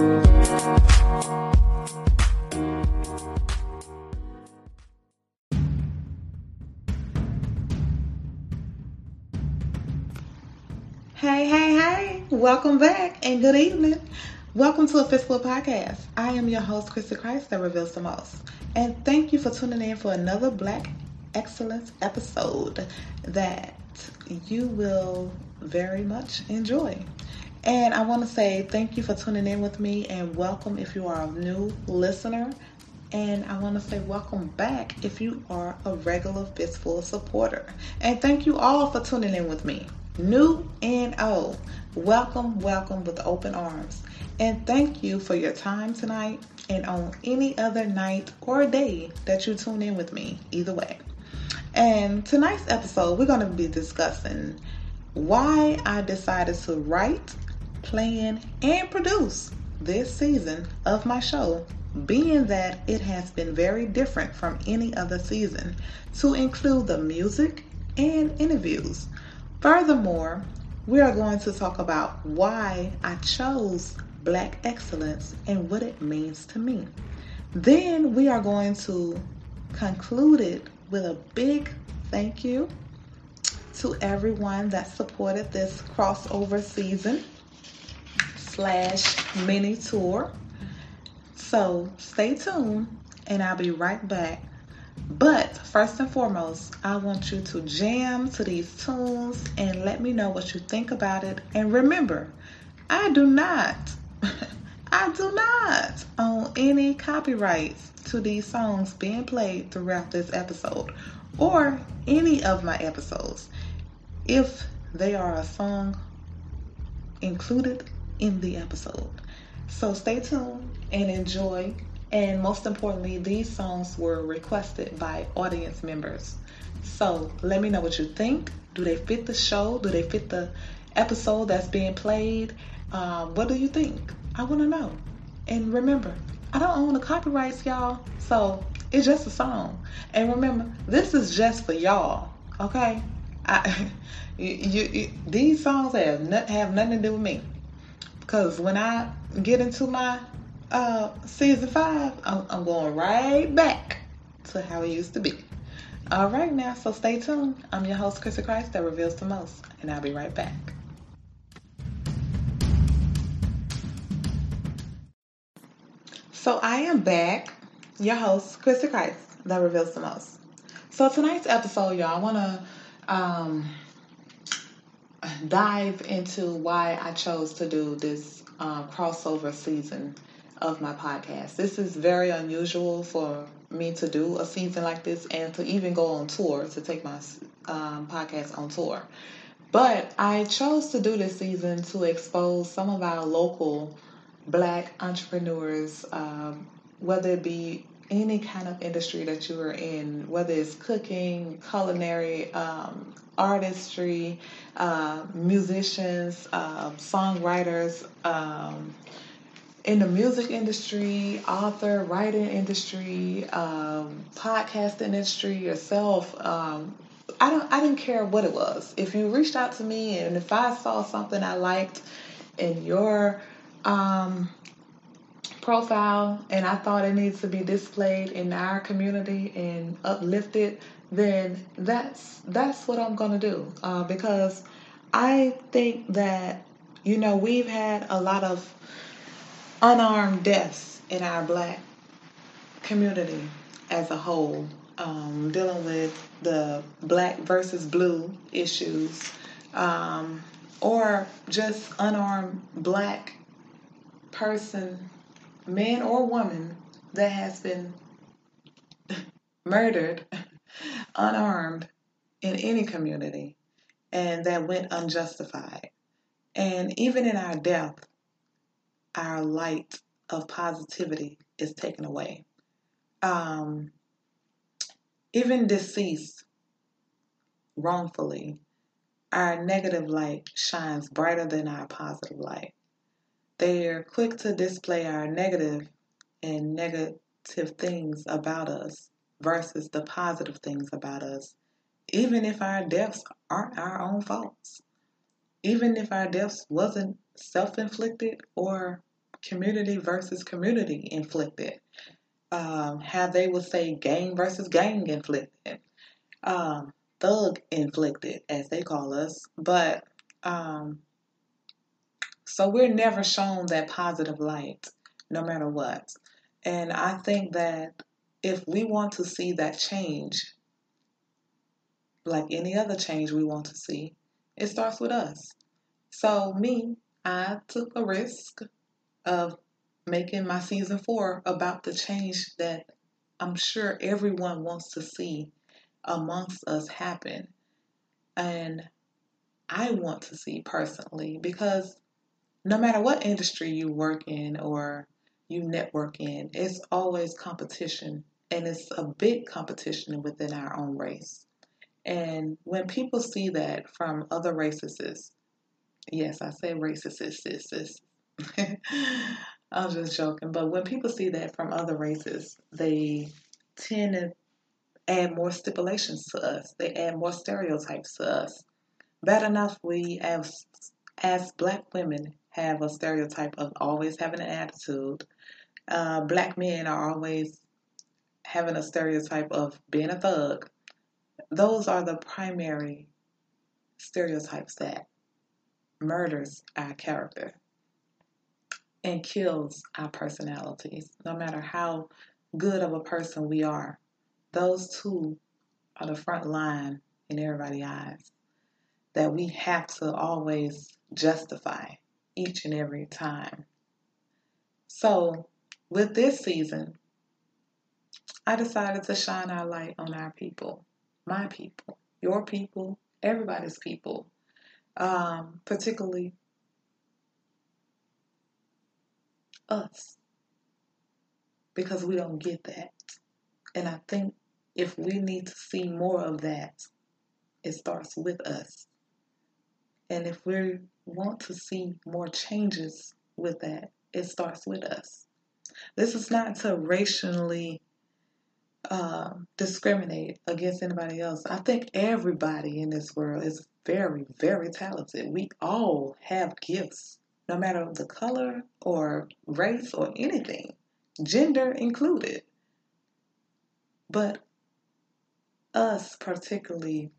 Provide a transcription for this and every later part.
Hey, hey, hey, welcome back and good evening. Welcome to a Fistful Podcast. I am your host, Christy Christ, that reveals the most. And thank you for tuning in for another Black Excellence episode that you will very much enjoy. And I want to say thank you for tuning in with me and welcome if you are a new listener. And I want to say welcome back if you are a regular Fistful supporter. And thank you all for tuning in with me new and old. Welcome, welcome with open arms. And thank you for your time tonight and on any other night or day that you tune in with me, either way. And tonight's episode, we're going to be discussing why I decided to write, plan, and produce this season of my show, being that it has been very different from any other season, to include the music and interviews. Furthermore, we are going to talk about why I chose Black Excellence and what it means to me. Then we are going to conclude it with a big thank you to everyone that supported this crossover season slash mini tour. So stay tuned and I'll be right back but first and foremost, I want you to jam to these tunes and let me know what you think about it. And remember, I do not, I do not own any copyrights to these songs being played throughout this episode or any of my episodes if they are a song included in the episode. So stay tuned and enjoy and most importantly, these songs were requested by audience members. So let me know what you think. Do they fit the show? Do they fit the episode that's being played? Um, what do you think? I want to know. And remember, I don't own the copyrights, y'all. So it's just a song. And remember, this is just for y'all. Okay? I, you, you, these songs have, not, have nothing to do with me. Because when I get into my uh, season five, I'm, I'm going right back to how it used to be. All right, now, so stay tuned. I'm your host, Chrissie Christ, that reveals the most, and I'll be right back. So I am back, your host, Chrissie Christ, that reveals the most. So tonight's episode, y'all, I want to um, dive into why I chose to do this um, crossover season of my podcast. This is very unusual for me to do a season like this and to even go on tour to take my um, podcast on tour. But I chose to do this season to expose some of our local black entrepreneurs, um, whether it be any kind of industry that you are in, whether it's cooking, culinary, um, artistry, uh, musicians, uh, songwriters, um, in the music industry, author, writing industry, um, podcast industry, yourself. Um, I don't. I didn't care what it was. If you reached out to me and if I saw something I liked in your um, profile and I thought it needs to be displayed in our community and uplifted, then that's that's what I'm gonna do. Uh, because I think that you know we've had a lot of unarmed deaths in our black community as a whole, um, dealing with the black versus blue issues, um, or just unarmed black person, man or woman, that has been murdered unarmed in any community and that went unjustified. And even in our death, our light of positivity is taken away. Um, even deceased wrongfully, our negative light shines brighter than our positive light. They are quick to display our negative and negative things about us versus the positive things about us, even if our deaths aren't our own faults. Even if our deaths wasn't self inflicted or community versus community inflicted. Um, how they would say gang versus gang inflicted. Um, thug inflicted, as they call us. But um, so we're never shown that positive light, no matter what. And I think that if we want to see that change, like any other change we want to see, it starts with us. So, me, I took a risk of making my season four about the change that I'm sure everyone wants to see amongst us happen. And I want to see personally because no matter what industry you work in or you network in, it's always competition and it's a big competition within our own race. And when people see that from other races, yes, I say races, I'm just joking. But when people see that from other races, they tend to add more stipulations to us. They add more stereotypes to us. Bad enough we as as black women have a stereotype of always having an attitude. Uh, black men are always having a stereotype of being a thug. Those are the primary stereotypes that murders our character and kills our personalities, no matter how good of a person we are. Those two are the front line in everybody's eyes that we have to always justify each and every time. So, with this season, I decided to shine our light on our people, my people, your people, everybody's people, um, particularly us, because we don't get that. And I think if we need to see more of that, it starts with us. And if we want to see more changes with that, it starts with us. This is not to racially uh, discriminate against anybody else. I think everybody in this world is very, very talented. We all have gifts, no matter the color or race or anything, gender included. But us, particularly,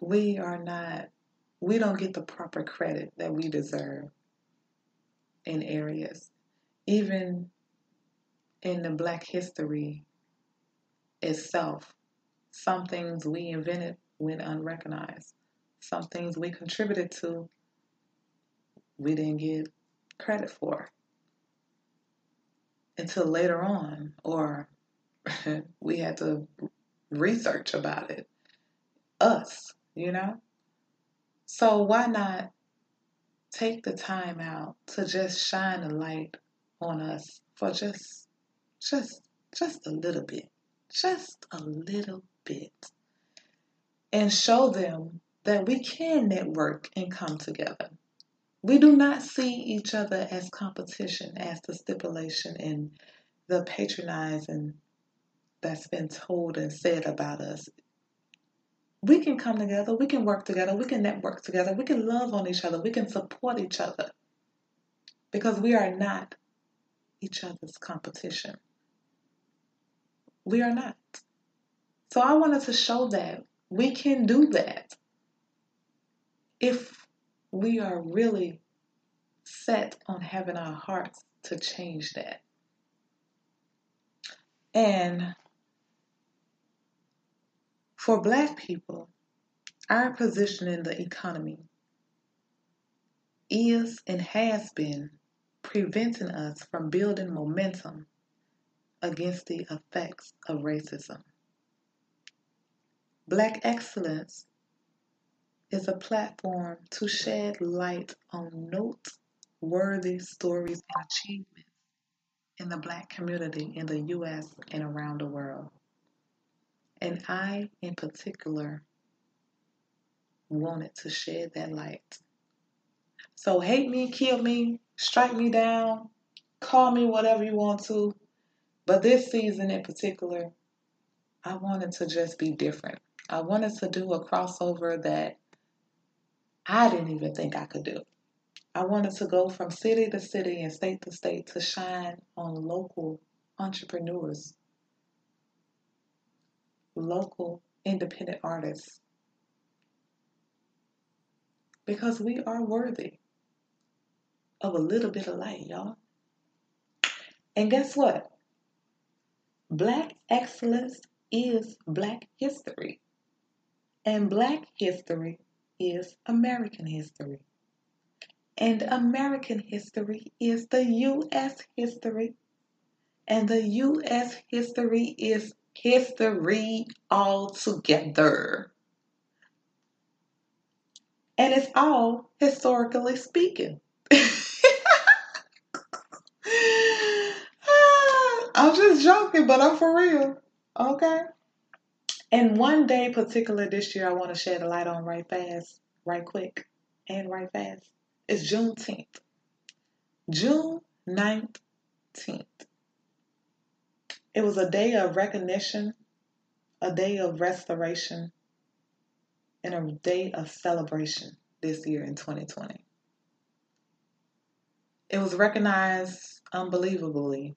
we are not, we don't get the proper credit that we deserve in areas. Even in the black history itself, some things we invented went unrecognized. Some things we contributed to, we didn't get credit for until later on, or we had to research about it. Us, you know? So why not take the time out to just shine a light on us for just just just a little bit. Just a little bit. And show them that we can network and come together. We do not see each other as competition, as the stipulation and the patronizing that's been told and said about us. We can come together, we can work together, we can network together, we can love on each other, we can support each other because we are not each other's competition. We are not. So I wanted to show that we can do that if we are really set on having our hearts to change that. And for black people, our position in the economy is and has been preventing us from building momentum against the effects of racism. Black Excellence is a platform to shed light on noteworthy stories and achievements in the Black community in the U.S. and around the world. And I, in particular, wanted to shed that light. So hate me, kill me, strike me down, call me whatever you want to. But this season in particular, I wanted to just be different. I wanted to do a crossover that I didn't even think I could do. I wanted to go from city to city and state to state to shine on local entrepreneurs, local independent artists, because we are worthy of a little bit of light, y'all. And guess what? Black excellence is Black history. And Black history is American history. And American history is the U.S. history. And the U.S. history is history altogether. And it's all historically speaking. I'm just joking, but I'm for real. Okay. And one day, particular this year, I want to shed a light on right fast, right quick, and right fast. It's Juneteenth. June 19th. It was a day of recognition, a day of restoration, and a day of celebration this year in 2020. It was recognized unbelievably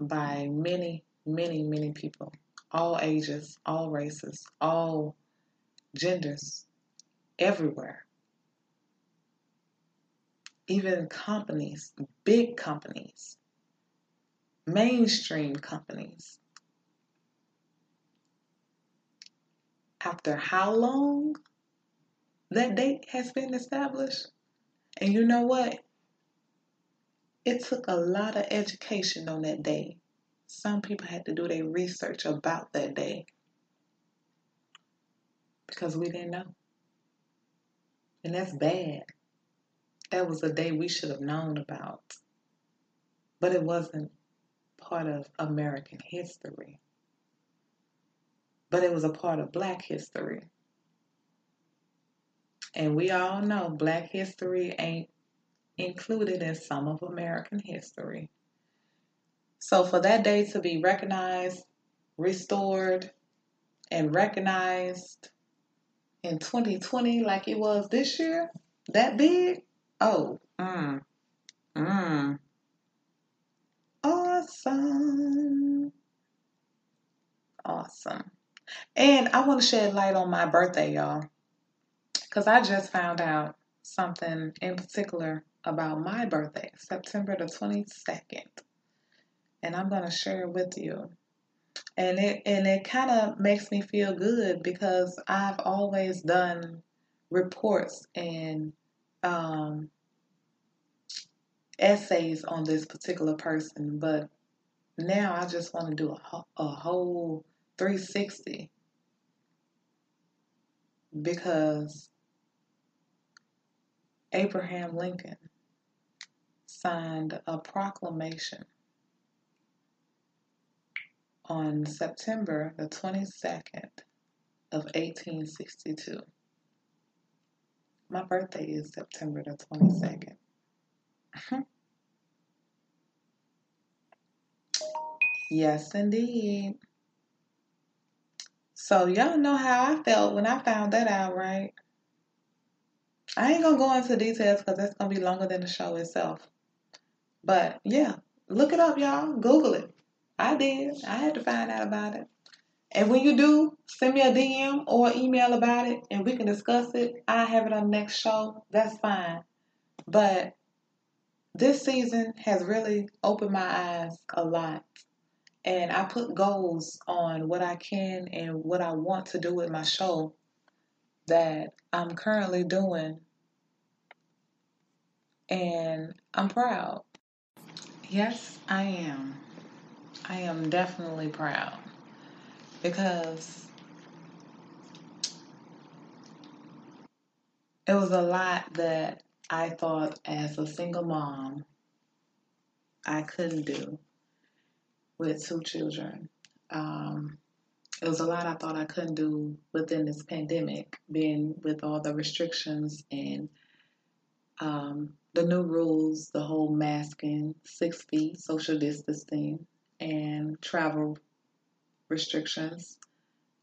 by many, many, many people, all ages, all races, all genders, everywhere. Even companies, big companies, mainstream companies. After how long that date has been established? And you know what? It took a lot of education on that day. Some people had to do their research about that day because we didn't know. And that's bad. That was a day we should have known about. But it wasn't part of American history. But it was a part of Black history. And we all know Black history ain't included in some of American history. So for that day to be recognized, restored, and recognized in 2020 like it was this year, that big, oh, mm, mm. Awesome. Awesome. And I want to shed light on my birthday, y'all. Because I just found out something in particular about my birthday, September the 22nd. And I'm going to share it with you. And it and it kind of makes me feel good because I've always done reports and um, essays on this particular person, but now I just want to do a, a whole 360 because Abraham Lincoln signed a proclamation on September the 22nd of 1862. My birthday is September the 22nd. yes, indeed. So, y'all know how I felt when I found that out, right? I ain't gonna go into details because that's gonna be longer than the show itself. But yeah, look it up, y'all. Google it. I did. I had to find out about it. And when you do, send me a DM or email about it and we can discuss it. I have it on the next show. That's fine. But this season has really opened my eyes a lot. And I put goals on what I can and what I want to do with my show that I'm currently doing. And I'm proud. Yes, I am. I am definitely proud because it was a lot that I thought as a single mom I couldn't do with two children. Um, it was a lot I thought I couldn't do within this pandemic, being with all the restrictions and um, the new rules, the whole masking, six feet, social distancing, and travel restrictions.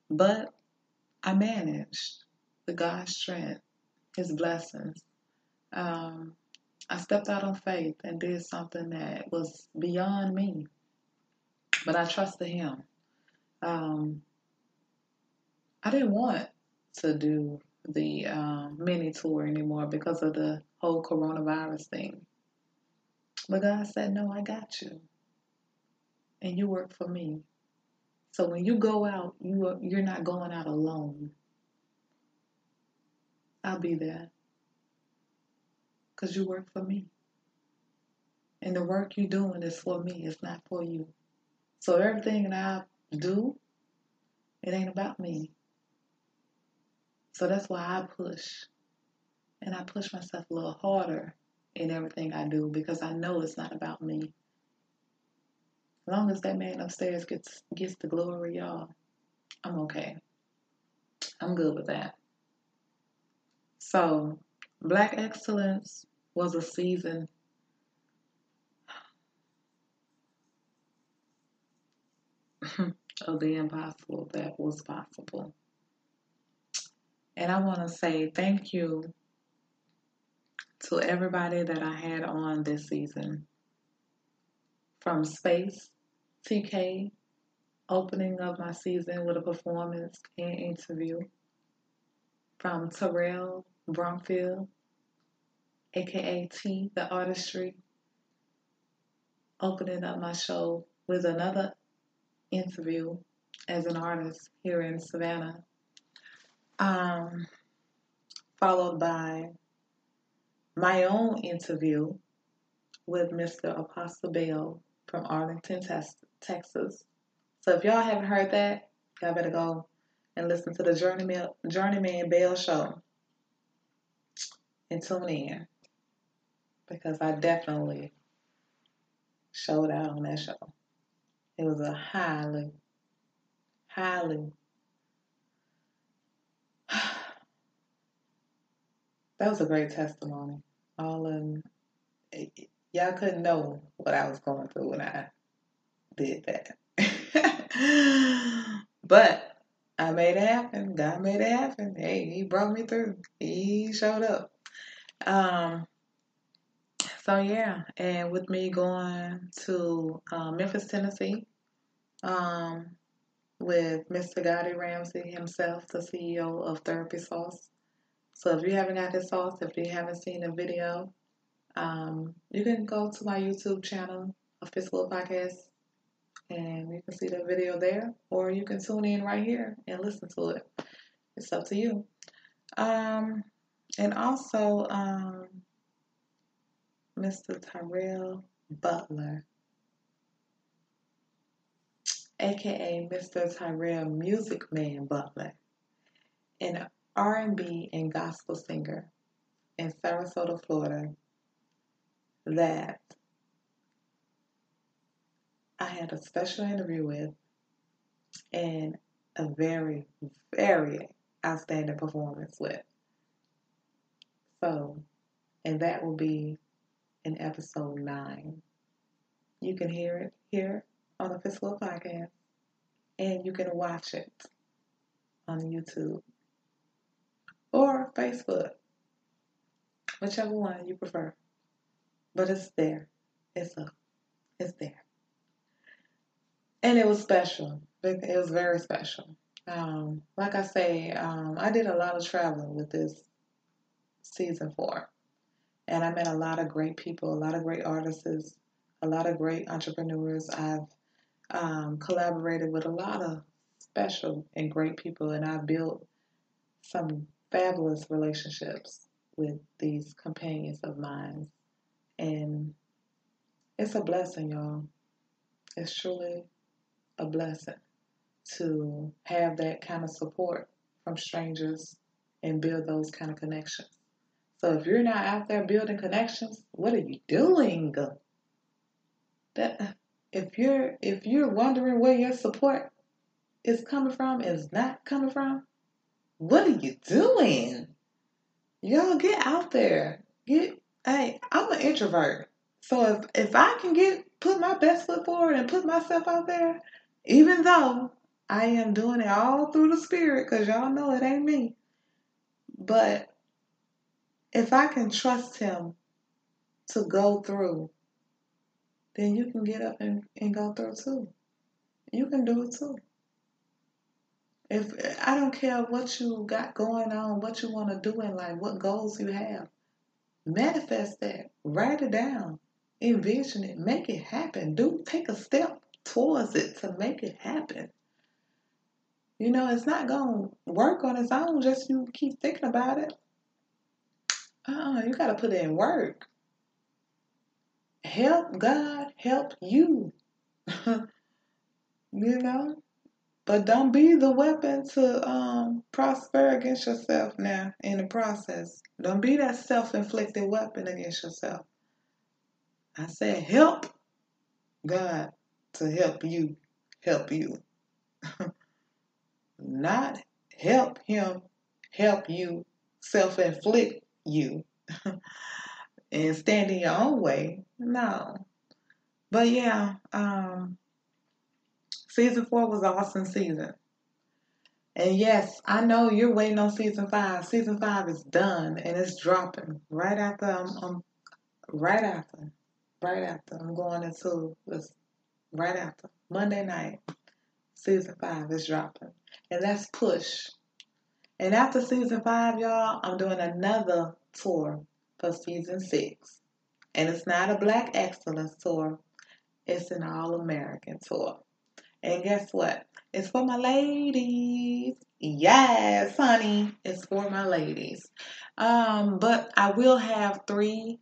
But I managed with God's strength, His blessings. Um, I stepped out on faith and did something that was beyond me, but I trusted Him. Um, I didn't want to do the um, mini tour anymore because of the whole coronavirus thing. But God said, No, I got you. And you work for me. So when you go out, you are, you're not going out alone. I'll be there. Because you work for me. And the work you're doing is for me, it's not for you. So everything that I do, it ain't about me. So that's why I push. And I push myself a little harder in everything I do because I know it's not about me. As long as that man upstairs gets gets the glory, y'all, I'm okay. I'm good with that. So, Black Excellence was a season of the impossible that was possible. And I want to say thank you to everybody that I had on this season. From Space, TK, opening of my season with a performance and interview. From Terrell Bromfield, aka T, the artistry, opening up my show with another interview as an artist here in Savannah. Um, followed by my own interview with Mr. Apostle Bell from Arlington, Texas. So if y'all haven't heard that, y'all better go and listen to the Journeyman, Journeyman Bell show and tune in because I definitely showed out on that show. It was a highly, highly that was a great testimony. All in, y'all couldn't know what I was going through when I did that. but I made it happen. God made it happen. Hey, He brought me through. He showed up. Um. So yeah, and with me going to uh, Memphis, Tennessee, um, with Mr. Gotti Ramsey himself, the CEO of Therapy Sauce. So if you haven't got his sauce, if you haven't seen the video, um, you can go to my YouTube channel, a Fistful Podcast, and you can see the video there, or you can tune in right here and listen to it. It's up to you. Um, and also, um, Mr. Tyrell Butler, aka Mr. Tyrell Music Man Butler, an R&B and gospel singer in Sarasota, Florida, that I had a special interview with and a very, very outstanding performance with. So, and that will be in episode nine. You can hear it here on the Fistful Podcast, and you can watch it on YouTube or Facebook, whichever one you prefer. But it's there. It's up. It's there. And it was special. It was very special. Um, like I say, um, I did a lot of traveling with this season four. And I met a lot of great people, a lot of great artists, a lot of great entrepreneurs. I've um, collaborated with a lot of special and great people, and I've built some fabulous relationships with these companions of mine. And it's a blessing, y'all. It's truly a blessing to have that kind of support from strangers and build those kind of connections. So if you're not out there building connections, what are you doing? That if you're if you're wondering where your support is coming from is not coming from, what are you doing? Y'all get out there. Get hey, I'm an introvert. So if if I can get put my best foot forward and put myself out there, even though I am doing it all through the spirit, because y'all know it ain't me. But if I can trust him to go through, then you can get up and, and go through too. You can do it too. If I don't care what you got going on, what you want to do in life, what goals you have, manifest that. Write it down. Envision it. Make it happen. Do take a step towards it to make it happen. You know, it's not gonna work on its own. Just you keep thinking about it. Uh, you gotta put in work. Help God help you. you know, but don't be the weapon to um, prosper against yourself now in the process. Don't be that self-inflicted weapon against yourself. I said, help God to help you, help you. Not help him help you self inflict you and stand in your own way. No. But yeah, um, season four was an awesome season. And yes, I know you're waiting on season five. Season five is done and it's dropping right after I'm, I'm right after, right after I'm going into this, right after Monday night. Season five is dropping, and that's push. And after season five, y'all, I'm doing another tour for season six. And it's not a Black Excellence tour, it's an All American tour. And guess what? It's for my ladies. Yes, honey, it's for my ladies. Um, but I will have three.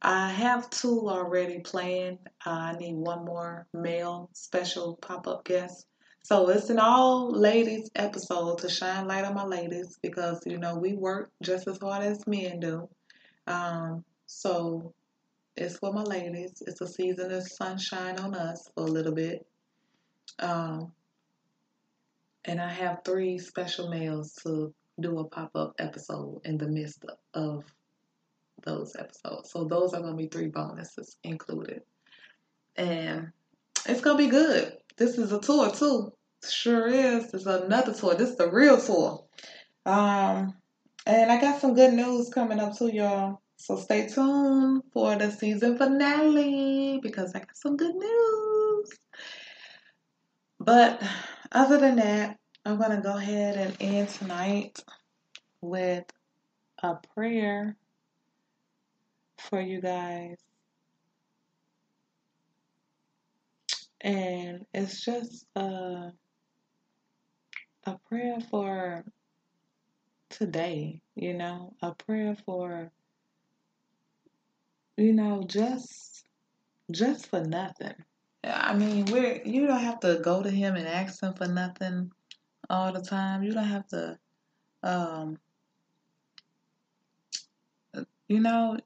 I have two already planned. Uh, I need one more male special pop up guest. So it's an all ladies episode to shine light on my ladies because you know we work just as hard as men do. Um, so it's for my ladies. It's a season of sunshine on us for a little bit. Um, and I have three special males to do a pop up episode in the midst of those episodes. So those are going to be three bonuses included. And it's to be good. This is a tour too. Sure is. It's another tour. This is the real tour. Um, and I got some good news coming up too, y'all. So stay tuned for the season finale because I got some good news. But other than that, I'm going to go ahead and end tonight with a prayer for you guys. And it's just a, a prayer for today, you know, a prayer for, you know, just just for nothing. I mean, we're you don't have to go to him and ask him for nothing all the time. You don't have to um you know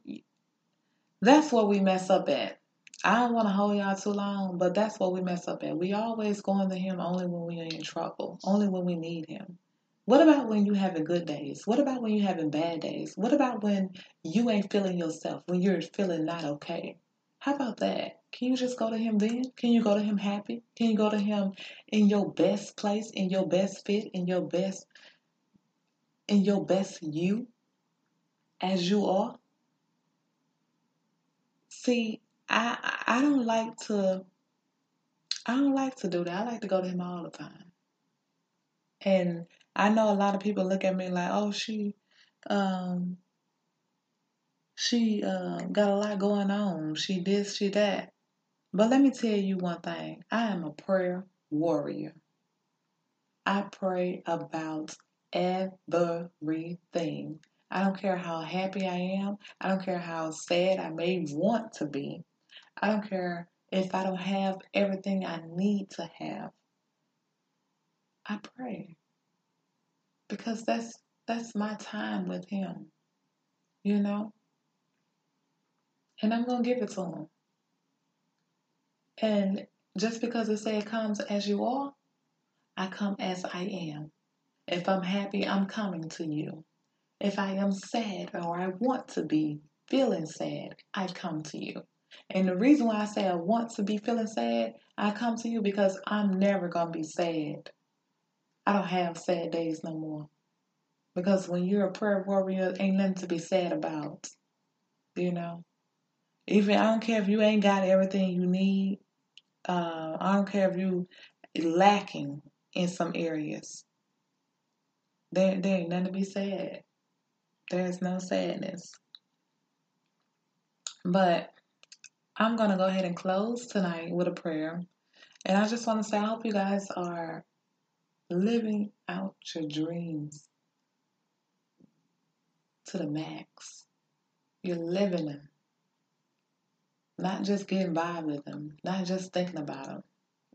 that's what we mess up at. I don't want to hold y'all too long, but that's what we mess up at. We always going to him only when we're in trouble, only when we need him. What about when you having good days? What about when you having bad days? What about when you ain't feeling yourself, when you're feeling not okay? How about that? Can you just go to him then? Can you go to him happy? Can you go to him in your best place, in your best fit, in your best in your best you as you are? See, I I don't like to I don't like to do that. I like to go to him all the time. And I know a lot of people look at me like, "Oh, she um she uh, got a lot going on. She this, she that." But let me tell you one thing. I am a prayer warrior. I pray about everything. I don't care how happy I am. I don't care how sad I may want to be. I don't care if I don't have everything I need to have. I pray. Because that's that's my time with him. You know? And I'm going to give it to him. And just because it say it comes as you are, I come as I am. If I'm happy, I'm coming to you. If I am sad or I want to be feeling sad, I come to you. And the reason why I say I want to be feeling sad, I come to you because I'm never going to be sad. I don't have sad days no more. Because when you're a prayer warrior, ain't nothing to be sad about. You know, even I don't care if you ain't got everything you need. Uh, I don't care if you lacking in some areas. There, there ain't nothing to be sad. There is no sadness. But I'm gonna go ahead and close tonight with a prayer. And I just want to say, I hope you guys are living out your dreams to the max. You're living them, not just getting by with them, not just thinking about them.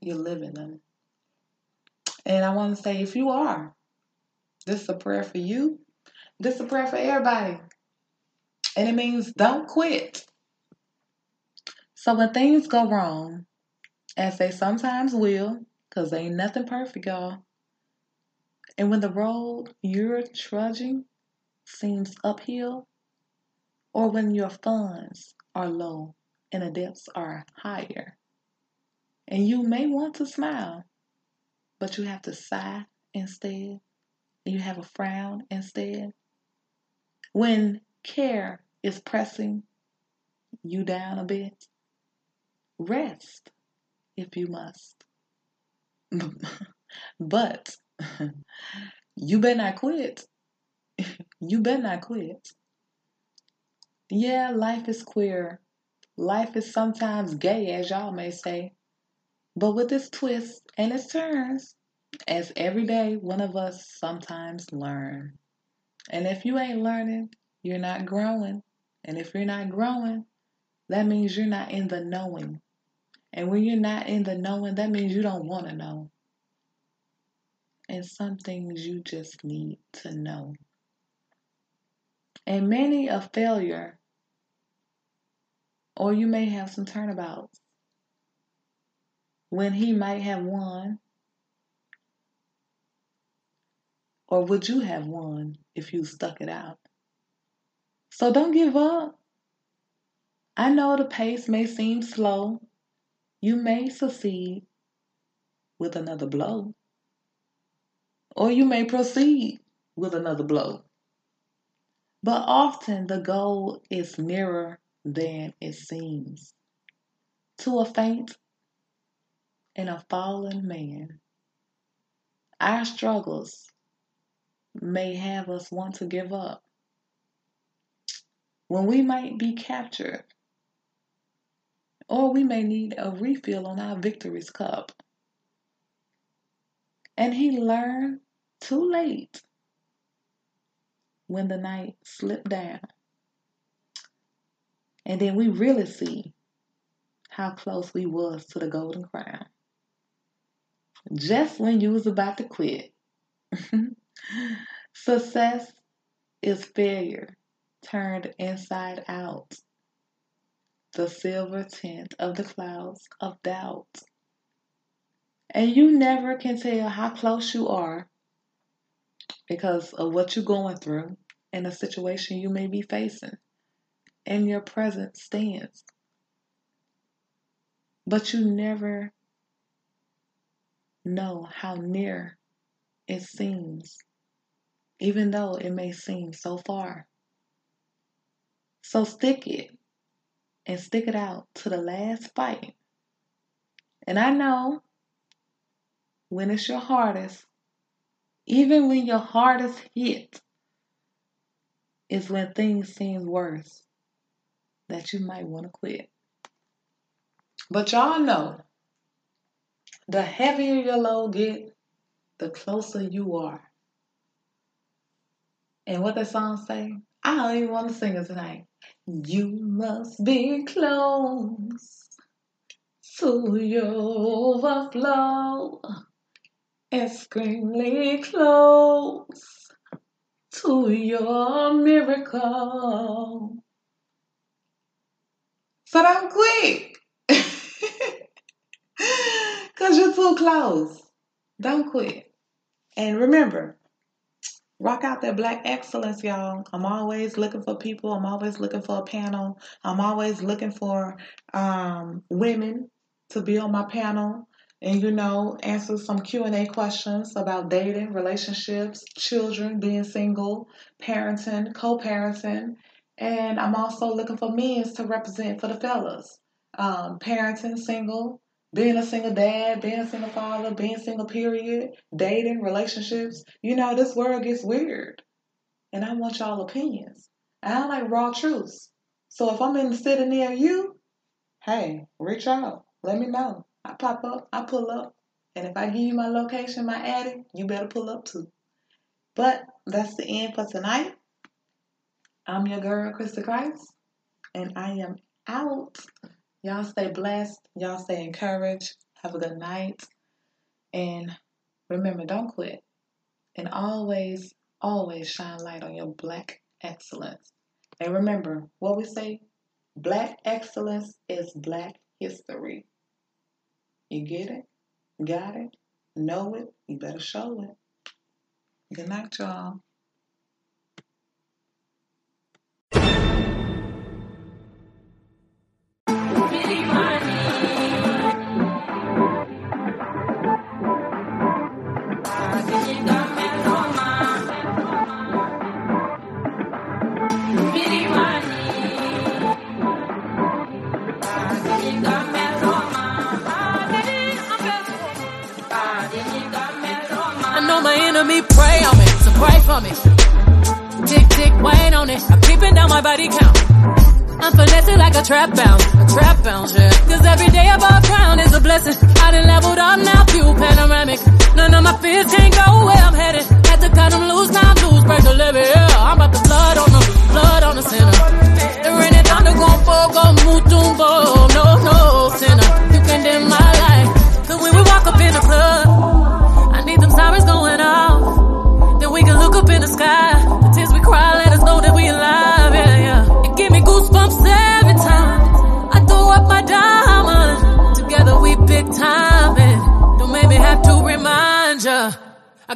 You're living them. And I want to say, if you are, this is a prayer for you. This is a prayer for everybody. And it means don't quit. So when things go wrong, as they sometimes will, because ain't nothing perfect, y'all. And when the road you're trudging seems uphill, or when your funds are low and the depths are higher, and you may want to smile, but you have to sigh instead, and you have a frown instead. When care is pressing you down a bit, rest if you must. but you better not quit. you better not quit. Yeah, life is queer. Life is sometimes gay, as y'all may say. But with its twists and its turns, as every day one of us sometimes learn. And if you ain't learning, you're not growing. And if you're not growing, that means you're not in the knowing. And when you're not in the knowing, that means you don't want to know. And some things you just need to know. And many a failure, or you may have some turnabouts when he might have won. Or would you have won if you stuck it out? So don't give up. I know the pace may seem slow. You may succeed with another blow. Or you may proceed with another blow. But often the goal is nearer than it seems. To a faint and a fallen man, our struggles may have us want to give up. When we might be captured, or we may need a refill on our victory's cup. And he learned too late when the night slipped down. And then we really see how close we was to the golden crown. Just when you was about to quit. Success is failure turned inside out. The silver tint of the clouds of doubt. And you never can tell how close you are because of what you're going through and the situation you may be facing and your present stance. But you never know how near it seems, even though it may seem so far. So stick it and stick it out to the last fight. And I know when it's your hardest, even when your hardest hit, is when things seem worse that you might want to quit. But y'all know the heavier your load get, the closer you are. And what that song say? I don't even want to sing it tonight. You must be close to your overflow, extremely close to your miracle. So don't quit. Because you're too close. Don't quit. And remember, rock out that black excellence, y'all. I'm always looking for people. I'm always looking for a panel. I'm always looking for um, women to be on my panel and you know answer some q&a questions about dating relationships children being single parenting co-parenting And I'm also looking for men to represent for the fellas. Um, parenting, single, being a single dad, being a single father, being single period, dating, relationships. You know, this world gets weird. And I want y'all opinions. I like raw truths. So if I'm in the city near you, hey, reach out. Let me know. I pop up, I pull up. And if I give you my location, my attic, you better pull up too. But that's the end for tonight. I'm your girl, Krista Christ, and I am out. Y'all stay blessed. Y'all stay encouraged. Have a good night. And remember, don't quit. And always, always shine light on your black excellence. And remember what we say black excellence is black history. You get it? Got it? Know it? You better show it. Good night, y'all. Me. Tick, tick, wait on it. I'm keeping down my body count. I'm finessing like a trap bounce, a trap bounce, yeah. Cause every day above ground is a blessing. I done leveled up now, view panoramic. None of my fears can't go where I'm headed. Had to cut them loose, now lose, break the levee, yeah. I'm about to flood on the, flood on the center. The rain and thunder gon' fall, gon' move, no, no,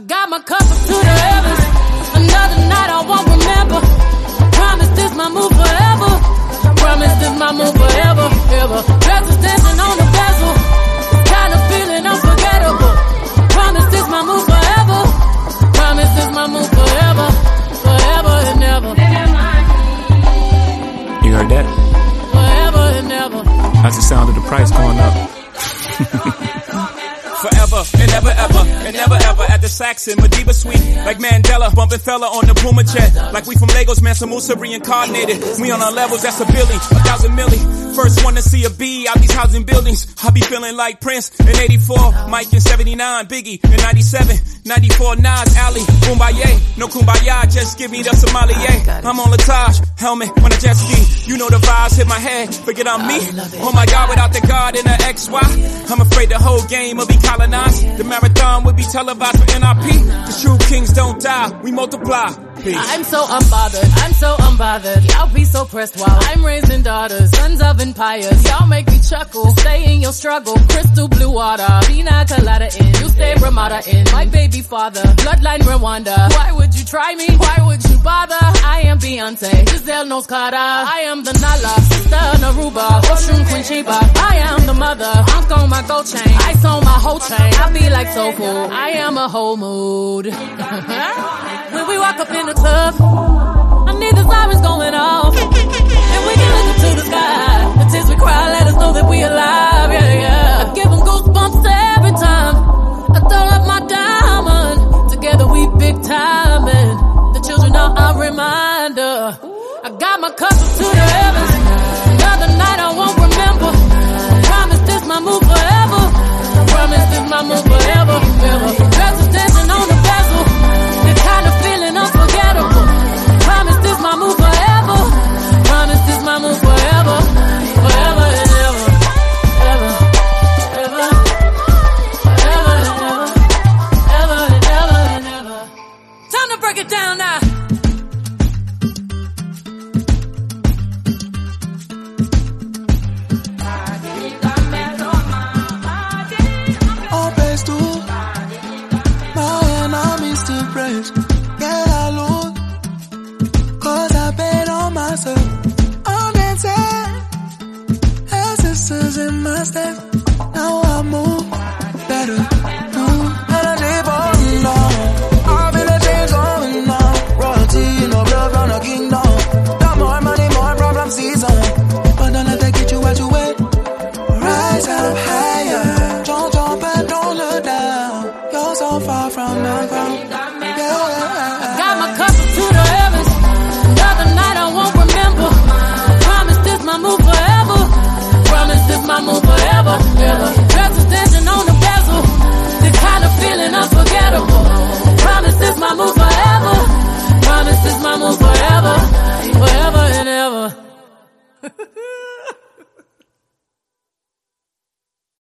I got my cup up to the heavens. Another night I won't fella on the Puma jet. Like we from Lagos, Mansa Musa reincarnated. We on our levels, that's a Billy, a thousand milli. First one to see a B out these housing buildings. I be feeling like Prince in 84, Mike in 79, Biggie in 97, 94, Nas, Ali, Kumbaya. No Kumbaya, just give me the sommelier. I'm on Latage, helmet on a jet ski. You know the vibes hit my head, forget I'm me. Oh my God, without the God and the XY, I'm afraid the whole game will be colonized. The marathon will be televised for NRP. The true kings don't die, we multiply. Peace. I'm so unbothered, I'm so unbothered. Y'all be so pressed while I'm raising daughters, sons of empires. Y'all make me chuckle, stay in your struggle. Crystal blue water, pina colada in. You stay Ramada Inn. My baby father, bloodline Rwanda. Why would you try me? Why would you bother? I am Beyonce, Giselle Knowles-Carter. I am the Nala, sister Naruba, Oshun Queen Sheba. I am the mother, Unk on my gold chain. I on my whole chain. I be like so cool. I am a whole mood. when we walk up in the club, I need the sirens going off. And we can look up to the sky. The tears we cry let us know that we alive. Yeah, yeah. I give them goosebumps every time. I throw up my diamond. Together we big time. And the children are a reminder. I got my cup to the